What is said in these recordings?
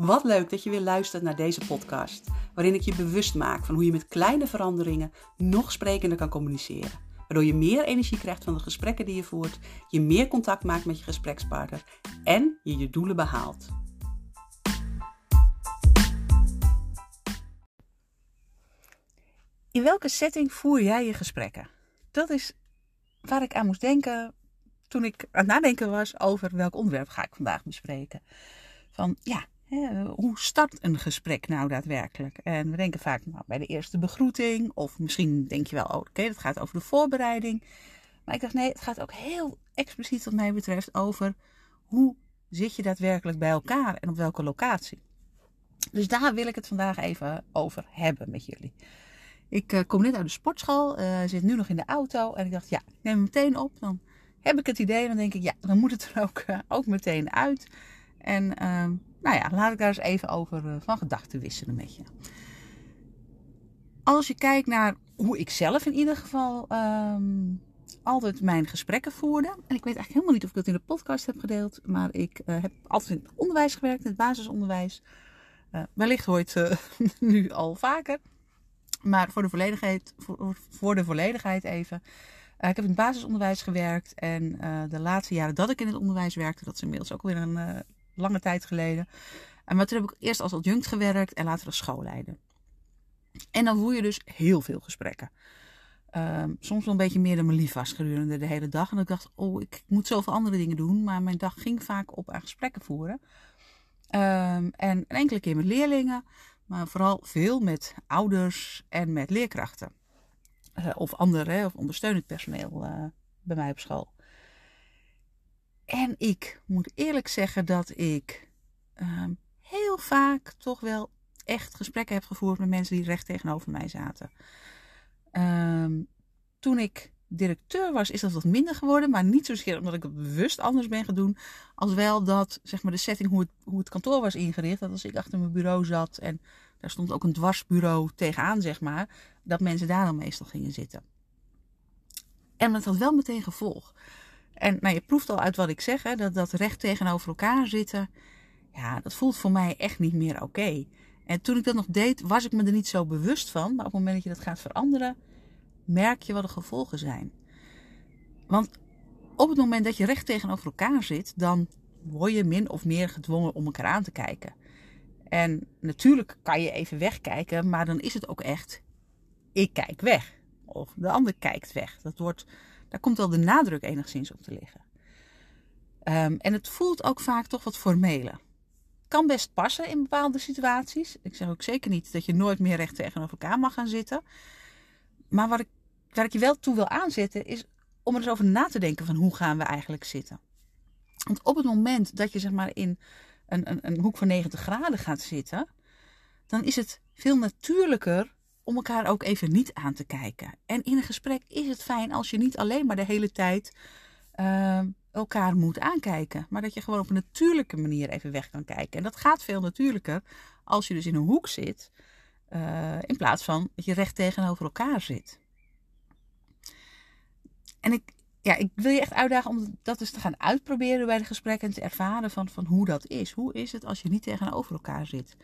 Wat leuk dat je weer luistert naar deze podcast, waarin ik je bewust maak van hoe je met kleine veranderingen nog sprekender kan communiceren. Waardoor je meer energie krijgt van de gesprekken die je voert, je meer contact maakt met je gesprekspartner en je je doelen behaalt. In welke setting voer jij je gesprekken? Dat is waar ik aan moest denken toen ik aan het nadenken was over welk onderwerp ga ik vandaag bespreken. Van ja, hoe start een gesprek nou daadwerkelijk? En we denken vaak nou, bij de eerste begroeting, of misschien denk je wel, oh, oké, dat gaat over de voorbereiding. Maar ik dacht nee, het gaat ook heel expliciet, wat mij betreft, over hoe zit je daadwerkelijk bij elkaar en op welke locatie. Dus daar wil ik het vandaag even over hebben met jullie. Ik uh, kom net uit de sportschool, uh, zit nu nog in de auto en ik dacht, ja, ik neem hem meteen op. Dan heb ik het idee dan denk ik, ja, dan moet het er ook, uh, ook meteen uit. En nou ja, laat ik daar eens even over van gedachten wisselen met je. Als je kijkt naar hoe ik zelf in ieder geval um, altijd mijn gesprekken voerde. En ik weet eigenlijk helemaal niet of ik dat in de podcast heb gedeeld. Maar ik heb altijd in het onderwijs gewerkt, in het basisonderwijs. wellicht hoort nu al vaker. Maar voor de volledigheid, voor, voor de volledigheid even. Uh, ik heb in het basisonderwijs gewerkt. En uh, de laatste jaren dat ik in het onderwijs werkte, dat is inmiddels ook weer een uh, lange tijd geleden. En maar toen heb ik eerst als adjunct gewerkt en later als schoolleider. En dan voer je dus heel veel gesprekken. Um, soms wel een beetje meer dan mijn lief was gedurende de hele dag. En ik dacht, oh, ik moet zoveel andere dingen doen. Maar mijn dag ging vaak op aan gesprekken voeren. Um, en een enkele keer met leerlingen maar vooral veel met ouders en met leerkrachten. Uh, of anderen, of ondersteunend personeel uh, bij mij op school. En ik moet eerlijk zeggen dat ik uh, heel vaak toch wel echt gesprekken heb gevoerd met mensen die recht tegenover mij zaten. Ehm, toen ik directeur was, is dat wat minder geworden. Maar niet zozeer omdat ik het bewust anders ben gaan doen. Als wel dat zeg maar, de setting, hoe het, hoe het kantoor was ingericht. Dat als ik achter mijn bureau zat en daar stond ook een dwarsbureau tegenaan, zeg maar. Dat mensen daar dan meestal gingen zitten. En dat had wel meteen gevolg. En nou, je proeft al uit wat ik zeg, hè, dat, dat recht tegenover elkaar zitten. Ja, dat voelt voor mij echt niet meer oké. En toen ik dat nog deed, was ik me er niet zo bewust van. Maar op het moment dat je dat gaat veranderen, merk je wat de gevolgen zijn. Want op het moment dat je recht tegenover elkaar zit, dan word je min of meer gedwongen om elkaar aan te kijken. En natuurlijk kan je even wegkijken, maar dan is het ook echt, ik kijk weg. Of de ander kijkt weg. Dat wordt, daar komt wel de nadruk enigszins op te liggen. Um, en het voelt ook vaak toch wat formeler. Kan best passen in bepaalde situaties. Ik zeg ook zeker niet dat je nooit meer recht tegenover elkaar mag gaan zitten. Maar wat ik, waar ik je wel toe wil aanzetten, is om er eens over na te denken van hoe gaan we eigenlijk zitten. Want op het moment dat je zeg maar in een, een, een hoek van 90 graden gaat zitten, dan is het veel natuurlijker om elkaar ook even niet aan te kijken. En in een gesprek is het fijn als je niet alleen maar de hele tijd uh, elkaar moet aankijken, maar dat je gewoon op een natuurlijke manier even weg kan kijken. En dat gaat veel natuurlijker als je dus in een hoek zit, uh, in plaats van dat je recht tegenover elkaar zit. En ik, ja, ik wil je echt uitdagen om dat eens te gaan uitproberen bij de gesprekken en te ervaren van, van hoe dat is. Hoe is het als je niet tegenover elkaar zit?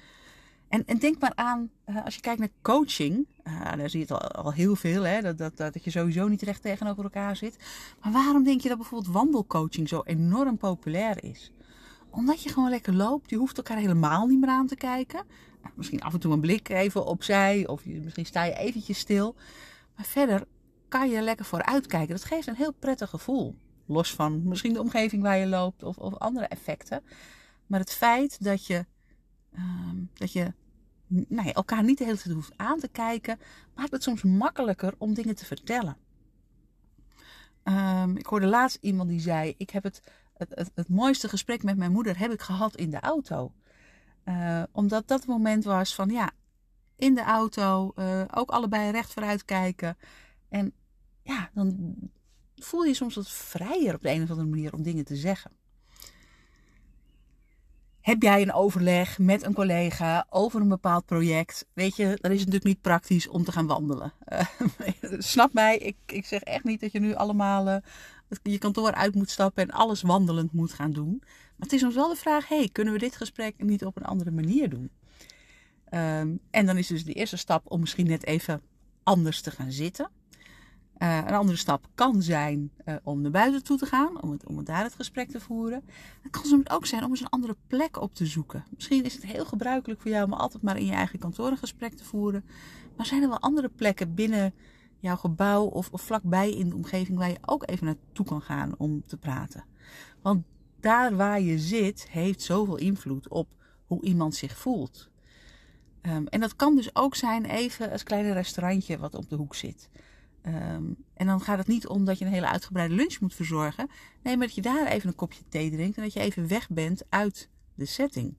En, en denk maar aan, uh, als je kijkt naar coaching, uh, daar zie je het al, heel veel, hè, dat, dat, dat je sowieso niet recht tegenover elkaar zit. Maar waarom denk je dat bijvoorbeeld wandelcoaching zo enorm populair is? Omdat je gewoon lekker loopt, je hoeft elkaar helemaal niet meer aan te kijken. Nou, misschien af en toe een blik even opzij, of je, misschien sta je eventjes stil. Maar verder kan je lekker vooruit kijken. Dat geeft een heel prettig gevoel. Los van misschien de omgeving waar je loopt of, of andere effecten. Maar het feit dat je, uh, dat je nou ja, elkaar niet de hele tijd hoeft aan te kijken, maakt het soms makkelijker om dingen te vertellen. Um, ik hoorde laatst iemand die zei: Ik heb het, het, het, het, mooiste gesprek met mijn moeder heb ik gehad in de auto. Uh, omdat dat moment was van ja, in de auto, uh, ook allebei recht vooruit kijken. En ja, dan voel je soms wat vrijer op de een of andere manier om dingen te zeggen. Heb jij een overleg met een collega over een bepaald project? Weet je, dan is het natuurlijk niet praktisch om te gaan wandelen. Uh, snap mij, ik, ik zeg echt niet dat je nu allemaal uh, je kantoor uit moet stappen en alles wandelend moet gaan doen. Maar het is ons wel de vraag: hey, kunnen we dit gesprek niet op een andere manier doen? Um, en dan is dus de eerste stap om misschien net even anders te gaan zitten. Uh, een andere stap kan zijn uh, om naar buiten toe te gaan, om, het, om daar het gesprek te voeren. Het kan soms ook zijn om eens een andere plek op te zoeken. Misschien is het heel gebruikelijk voor jou om altijd maar in je eigen kantoor een gesprek te voeren. Maar zijn er wel andere plekken binnen jouw gebouw of, of vlakbij in de omgeving waar je ook even naartoe kan gaan om te praten? Want daar waar je zit heeft zoveel invloed op hoe iemand zich voelt. Um, en dat kan dus ook zijn even als kleine restaurantje wat op de hoek zit. Um, en dan gaat het niet om dat je een hele uitgebreide lunch moet verzorgen. Nee, maar dat je daar even een kopje thee drinkt en dat je even weg bent uit de setting.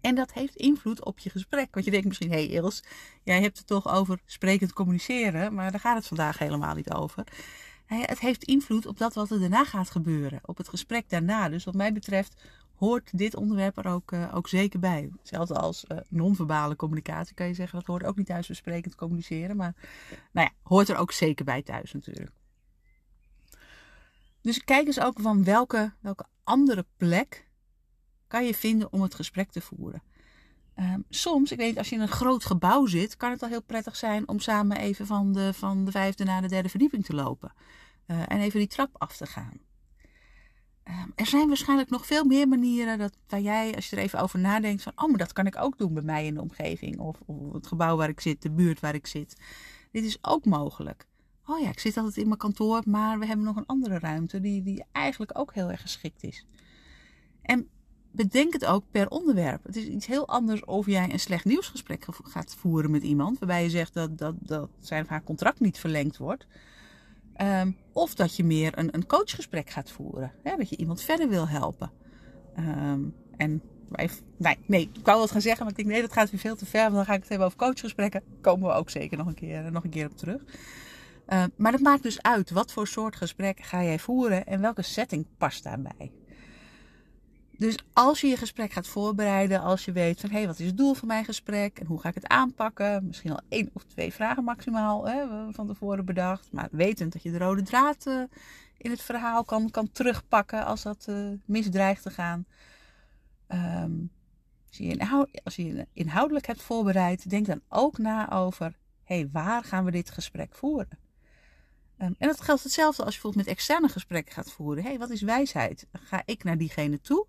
En dat heeft invloed op je gesprek. Want je denkt misschien, hé hey Els, jij hebt het toch over sprekend communiceren, maar daar gaat het vandaag helemaal niet over. Het heeft invloed op dat wat er daarna gaat gebeuren, op het gesprek daarna. Dus wat mij betreft hoort dit onderwerp er ook, uh, ook zeker bij. Hetzelfde als uh, non-verbale communicatie kan je zeggen. Dat hoort ook niet thuis besprekend communiceren. Maar nou ja, hoort er ook zeker bij thuis natuurlijk. Dus kijk eens ook van welke, welke andere plek kan je vinden om het gesprek te voeren. Um, soms, ik weet als je in een groot gebouw zit, kan het al heel prettig zijn om samen even van de, van de vijfde naar de derde verdieping te lopen. Uh, en even die trap af te gaan. Ehm, er zijn waarschijnlijk nog veel meer manieren dat, waar jij, als je er even over nadenkt, van oh, maar dat kan ik ook doen bij mij in de omgeving. Of, of het gebouw waar ik zit, de buurt waar ik zit. Dit is ook mogelijk. Oh ja, ik zit altijd in mijn kantoor, maar we hebben nog een andere ruimte die, die eigenlijk ook heel erg geschikt is. En bedenk het ook per onderwerp. Het is iets heel anders of jij een slecht nieuwsgesprek gaat voeren met iemand, waarbij je zegt dat, dat, dat zijn of haar contract niet verlengd wordt. Um, of dat je meer een, een coachgesprek gaat voeren. Hè? Dat je iemand verder wil helpen. Um, en nee, nee, ik wou wat gaan zeggen, maar ik denk nee, dat gaat weer veel te ver. Want dan ga ik het hebben over coachgesprekken. Komen we ook zeker nog een keer, nog een keer op terug. Uh, maar dat maakt dus uit. Wat voor soort gesprek ga jij voeren en welke setting past daarbij? Dus als je je gesprek gaat voorbereiden, als je weet van hé, hey, wat is het doel van mijn gesprek en hoe ga ik het aanpakken, misschien al één of twee vragen maximaal hè, van tevoren bedacht, maar wetend dat je de rode draad uh, in het verhaal kan, kan terugpakken als dat uh, misdreigt te gaan. Um, als, je inhoud, als je je inhoudelijk hebt voorbereid, denk dan ook na over hé, hey, waar gaan we dit gesprek voeren? Um, en dat geldt hetzelfde als je bijvoorbeeld met externe gesprekken gaat voeren. Hé, hey, wat is wijsheid? Ga ik naar diegene toe?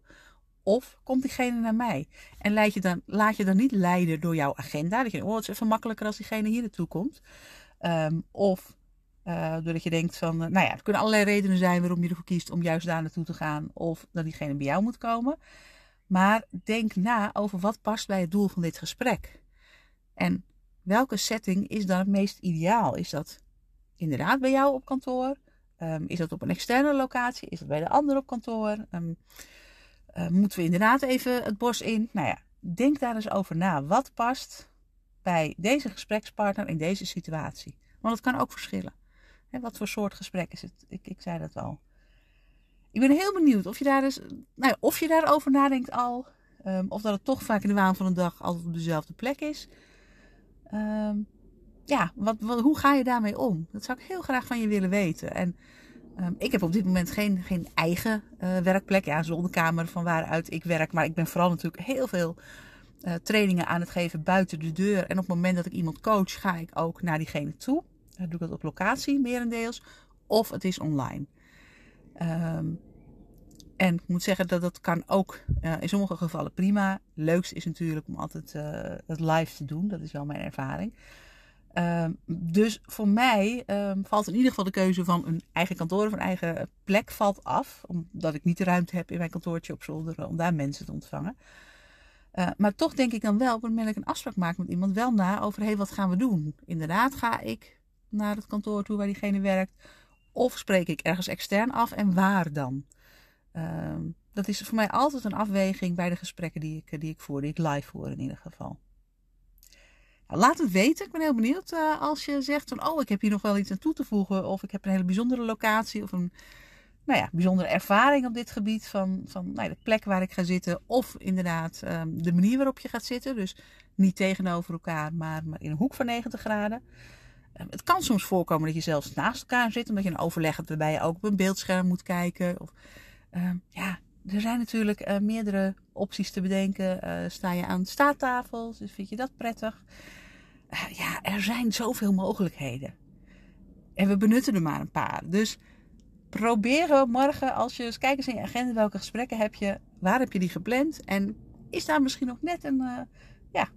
Of komt diegene naar mij? En laat je dan, laat je dan niet leiden door jouw agenda. Dat je oh, het is even makkelijker als diegene hier naartoe komt. Um, of uh, doordat je denkt van, uh, nou ja, er kunnen allerlei redenen zijn waarom je ervoor kiest om juist daar naartoe te gaan. Of dat diegene bij jou moet komen. Maar denk na over wat past bij het doel van dit gesprek. En welke setting is dan het meest ideaal? Is dat inderdaad bij jou op kantoor? Um, is dat op een externe locatie? Is dat bij de ander op kantoor? Um, uh, moeten we inderdaad even het bos in? Nou ja, denk daar eens over na. Wat past bij deze gesprekspartner in deze situatie? Want het kan ook verschillen. Wat voor soort gesprek is het? Ik, ik zei dat al. Ik ben heel benieuwd of je daar dus, nou ja, of je daarover nadenkt al. Um, of dat het toch vaak in de waan van de dag altijd op dezelfde plek is. Um, ja, wat, hoe ga je daarmee om? Dat zou ik heel graag van je willen weten. En um, ik heb op dit moment geen, geen eigen uh, werkplek. Ja, een zonnekamer van waaruit ik werk. Maar ik ben vooral natuurlijk heel veel uh, trainingen aan het geven buiten de deur. En op het moment dat ik iemand coach, ga ik ook naar diegene toe. Dan doe ik dat op locatie, merendeels. Of het is online. Um, en ik moet zeggen dat dat kan ook uh, in sommige gevallen prima. Leukst is natuurlijk om altijd het live te doen. Dat is wel mijn ervaring. Um, dus voor mij um, valt in ieder geval de keuze van een eigen kantoor of een eigen plek valt af. Omdat ik niet de ruimte heb in mijn kantoortje op zolder om daar mensen te ontvangen. Uh, maar toch denk ik dan wel, op het moment dat ik een afspraak maak met iemand, wel na over hé, hey, wat gaan we doen? Inderdaad, ga ik naar het kantoor toe waar diegene werkt. Of spreek ik ergens extern af en waar dan? Um, dat is voor mij altijd een afweging bij de gesprekken die ik, die ik voer, die ik live voer in ieder geval. Nou, laat het weten. Ik ben heel benieuwd uh, als je zegt van, oh, ik heb hier nog wel iets aan toe te voegen. Of ik heb een hele bijzondere locatie of een nou ja, bijzondere ervaring op dit gebied van, van nou, de plek waar ik ga zitten. Of inderdaad um, de manier waarop je gaat zitten. Dus niet tegenover elkaar, maar, maar in een hoek van 90 graden. Ehm, het kan soms voorkomen dat je zelfs naast elkaar zit, omdat je een overleg hebt waarbij je ook op een beeldscherm moet kijken. Of, ehm, ja, er zijn natuurlijk uh, meerdere opties te bedenken. Uh, sta je aan staattafels, dus vind je dat prettig? Uh, ja, er zijn zoveel mogelijkheden. En we benutten er maar een paar. Dus proberen morgen, als je eens kijkt eens in je agenda, welke gesprekken heb je, waar heb je die gepland? En is daar misschien nog net een, ja,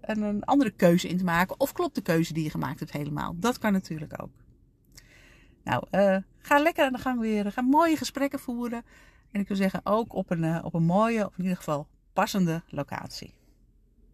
een, een andere keuze in te maken? Of klopt de keuze die je gemaakt hebt helemaal? Dat kan natuurlijk ook. Nou, ga lekker aan de gang weer. Ga mooie gesprekken voeren. En ik wil zeggen ook op een, op een mooie, of in ieder geval passende locatie.